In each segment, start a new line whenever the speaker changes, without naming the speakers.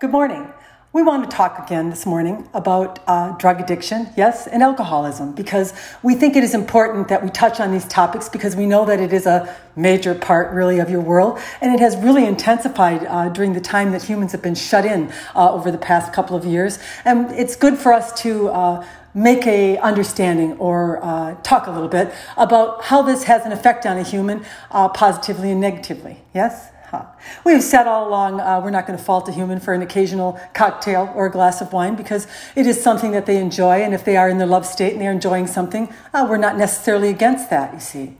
Good morning. We want to talk again this morning about uh, drug addiction, yes, and alcoholism, because we think it is important that we touch on these topics because we know that it is a major part, really, of your world, and it has really intensified uh, during the time that humans have been shut in uh, over the past couple of years. And it's good for us to uh, make a understanding or uh, talk a little bit about how this has an effect on a human, uh, positively and negatively. Yes. Huh. We've said all along uh, we're not going to fault a human for an occasional cocktail or a glass of wine because it is something that they enjoy, and if they are in their love state and they're enjoying something, uh, we're not necessarily against that, you see.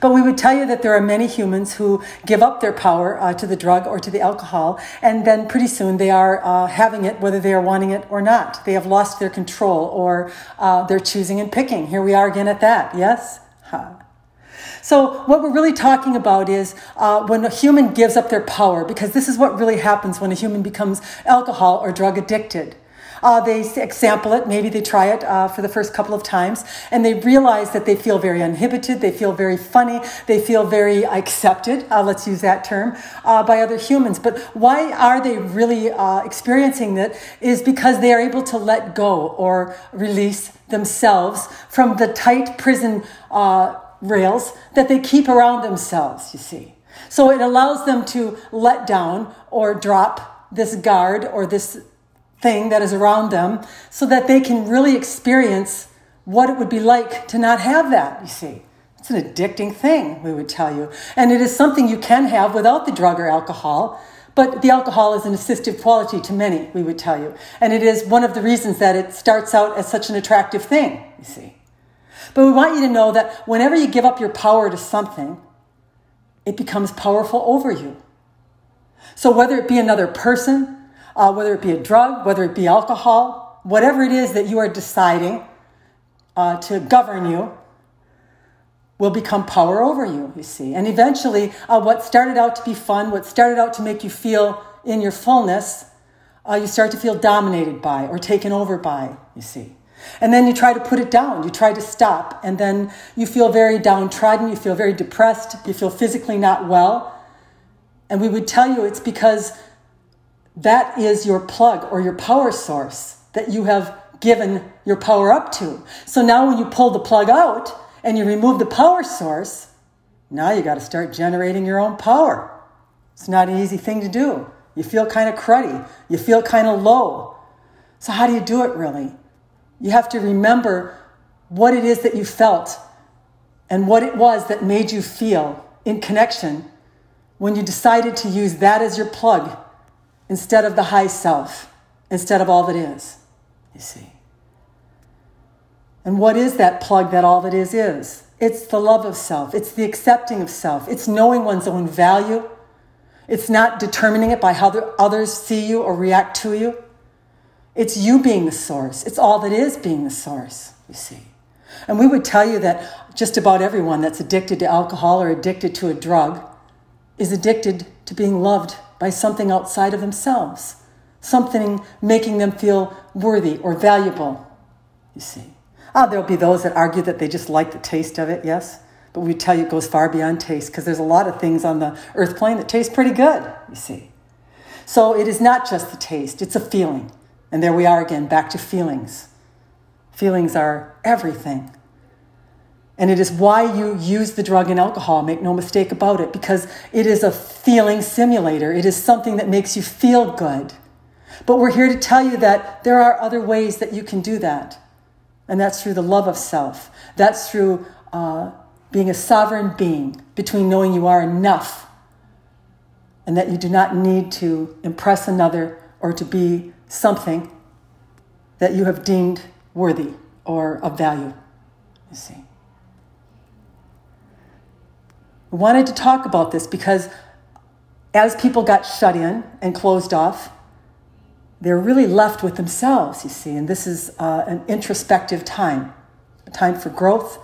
But we would tell you that there are many humans who give up their power uh, to the drug or to the alcohol, and then pretty soon they are uh, having it whether they are wanting it or not. They have lost their control or uh, they're choosing and picking. Here we are again at that, yes? So, what we're really talking about is uh, when a human gives up their power, because this is what really happens when a human becomes alcohol or drug addicted. Uh, they sample it, maybe they try it uh, for the first couple of times, and they realize that they feel very inhibited, they feel very funny, they feel very accepted, uh, let's use that term, uh, by other humans. But why are they really uh, experiencing that? Is because they are able to let go or release themselves from the tight prison uh, rails that they keep around themselves, you see. So it allows them to let down or drop this guard or this thing that is around them so that they can really experience what it would be like to not have that, you see. It's an addicting thing, we would tell you. And it is something you can have without the drug or alcohol. But the alcohol is an assistive quality to many, we would tell you. And it is one of the reasons that it starts out as such an attractive thing, you see. But we want you to know that whenever you give up your power to something, it becomes powerful over you. So whether it be another person, uh, whether it be a drug, whether it be alcohol, whatever it is that you are deciding uh, to govern you, will become power over you, you see. And eventually, uh, what started out to be fun, what started out to make you feel in your fullness, uh, you start to feel dominated by or taken over by, you see. And then you try to put it down, you try to stop, and then you feel very downtrodden, you feel very depressed, you feel physically not well. And we would tell you it's because that is your plug or your power source that you have given your power up to. So now when you pull the plug out and you remove the power source, now you got to start generating your own power. It's not an easy thing to do. You feel kind of cruddy, you feel kind of low. So, how do you do it really? You have to remember what it is that you felt and what it was that made you feel in connection when you decided to use that as your plug instead of the high self, instead of all that is. You see. And what is that plug that all that is is? It's the love of self, it's the accepting of self, it's knowing one's own value. It's not determining it by how others see you or react to you. It's you being the source. It's all that is being the source, you see. And we would tell you that just about everyone that's addicted to alcohol or addicted to a drug is addicted to being loved by something outside of themselves, something making them feel worthy or valuable, you see. Ah, there'll be those that argue that they just like the taste of it, yes? But we tell you it goes far beyond taste because there's a lot of things on the earth plane that taste pretty good, you see. So it is not just the taste, it's a feeling. And there we are again, back to feelings. Feelings are everything. And it is why you use the drug and alcohol, make no mistake about it, because it is a feeling simulator. It is something that makes you feel good. But we're here to tell you that there are other ways that you can do that. And that's through the love of self. That's through uh, being a sovereign being, between knowing you are enough and that you do not need to impress another or to be something that you have deemed worthy or of value. You see. We wanted to talk about this because as people got shut in and closed off, they're really left with themselves, you see. And this is uh, an introspective time, a time for growth,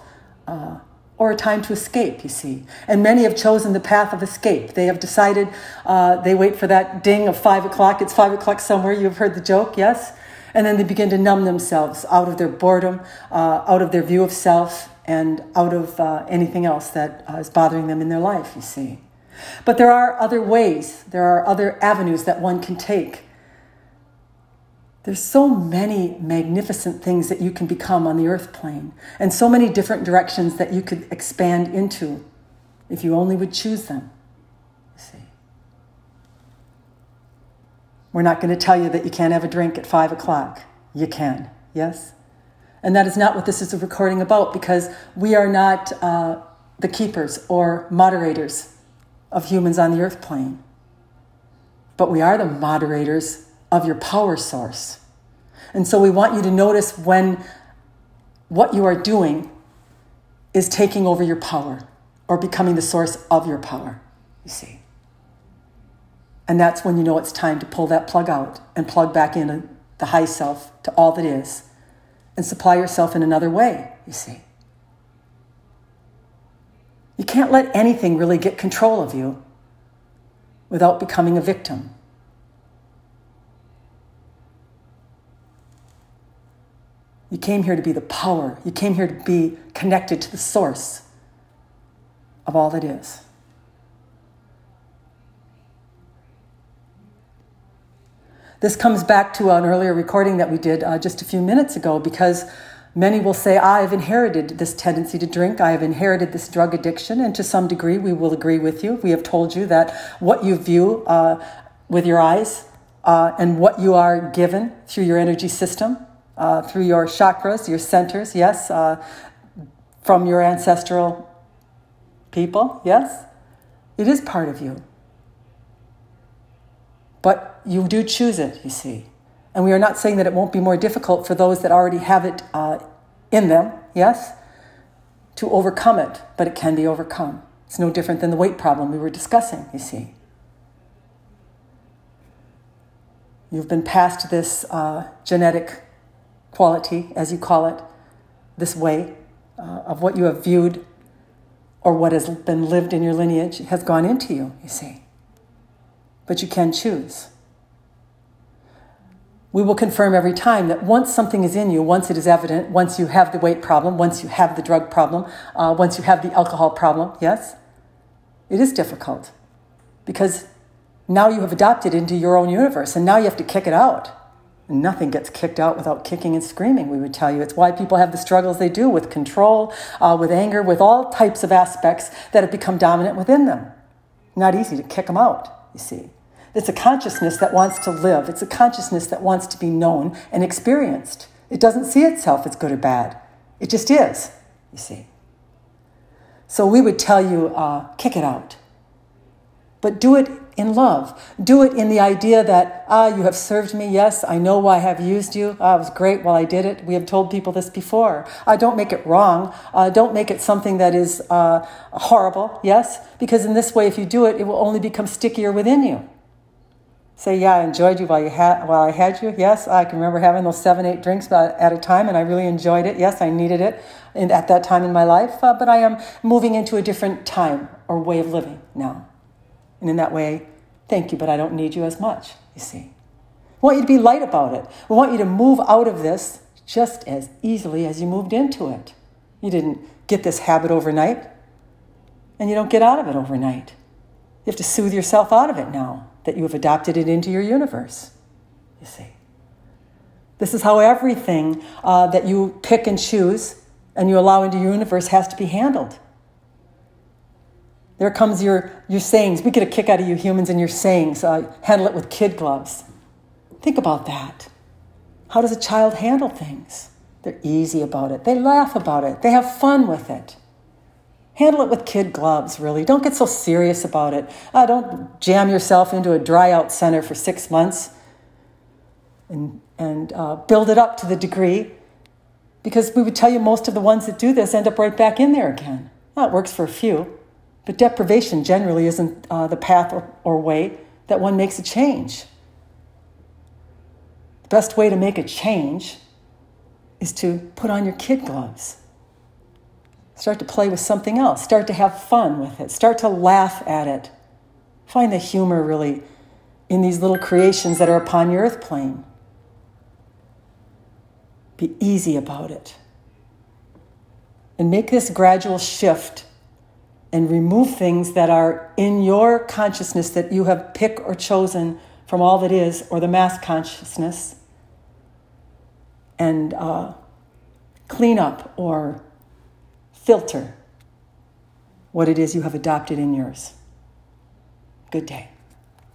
uh, or a time to escape, you see. And many have chosen the path of escape. They have decided, uh, they wait for that ding of five o'clock. It's five o'clock somewhere. You've heard the joke, yes? And then they begin to numb themselves out of their boredom, uh, out of their view of self, and out of uh, anything else that uh, is bothering them in their life, you see. But there are other ways, there are other avenues that one can take. There's so many magnificent things that you can become on the earth plane, and so many different directions that you could expand into if you only would choose them. See. We're not going to tell you that you can't have a drink at five o'clock. You can, yes? And that is not what this is a recording about because we are not uh, the keepers or moderators of humans on the earth plane. But we are the moderators of your power source. And so we want you to notice when what you are doing is taking over your power or becoming the source of your power, you see. And that's when you know it's time to pull that plug out and plug back in the high self to all that is and supply yourself in another way, you see. You can't let anything really get control of you without becoming a victim. You came here to be the power. You came here to be connected to the source of all that is. This comes back to an earlier recording that we did uh, just a few minutes ago because many will say, I have inherited this tendency to drink, I have inherited this drug addiction, and to some degree we will agree with you. We have told you that what you view uh, with your eyes uh, and what you are given through your energy system uh, through your chakras, your centers, yes, uh, from your ancestral people, yes. It is part of you. But you do choose it, you see. And we are not saying that it won't be more difficult for those that already have it uh, in them, yes, to overcome it, but it can be overcome. It's no different than the weight problem we were discussing, you see. You've been passed this uh, genetic quality, as you call it, this way uh, of what you have viewed or what has been lived in your lineage has gone into you, you see. But you can choose. We will confirm every time that once something is in you, once it is evident, once you have the weight problem, once you have the drug problem, uh, once you have the alcohol problem, yes, it is difficult because now you have adopted into your own universe and now you have to kick it out. Nothing gets kicked out without kicking and screaming, we would tell you. It's why people have the struggles they do with control, uh, with anger, with all types of aspects that have become dominant within them. Not easy to kick them out, you see. It's a consciousness that wants to live, it's a consciousness that wants to be known and experienced. It doesn't see itself as good or bad, it just is, you see. So we would tell you, uh, kick it out. But do it in love. Do it in the idea that, ah, you have served me. Yes, I know why I have used you. Ah, it was great while I did it. We have told people this before. Uh, don't make it wrong. Uh, don't make it something that is uh, horrible. Yes? Because in this way, if you do it, it will only become stickier within you. Say, yeah, I enjoyed you while, you had, while I had you. Yes, I can remember having those seven, eight drinks at a time, and I really enjoyed it. Yes, I needed it in, at that time in my life, uh, but I am moving into a different time or way of living now. And in that way, thank you, but I don't need you as much, you see. We want you to be light about it. We want you to move out of this just as easily as you moved into it. You didn't get this habit overnight, and you don't get out of it overnight. You have to soothe yourself out of it now that you have adopted it into your universe, you see. This is how everything uh, that you pick and choose and you allow into your universe has to be handled. There comes your, your sayings. We get a kick out of you humans and your sayings. Uh, handle it with kid gloves. Think about that. How does a child handle things? They're easy about it. They laugh about it. They have fun with it. Handle it with kid gloves, really. Don't get so serious about it. Uh, don't jam yourself into a dry out center for six months and, and uh, build it up to the degree. Because we would tell you most of the ones that do this end up right back in there again. Well, works for a few. But deprivation generally isn't uh, the path or, or way that one makes a change. The best way to make a change is to put on your kid gloves. Start to play with something else. Start to have fun with it. Start to laugh at it. Find the humor really in these little creations that are upon your earth plane. Be easy about it. And make this gradual shift and remove things that are in your consciousness that you have picked or chosen from all that is or the mass consciousness and uh, clean up or filter what it is you have adopted in yours. Good day.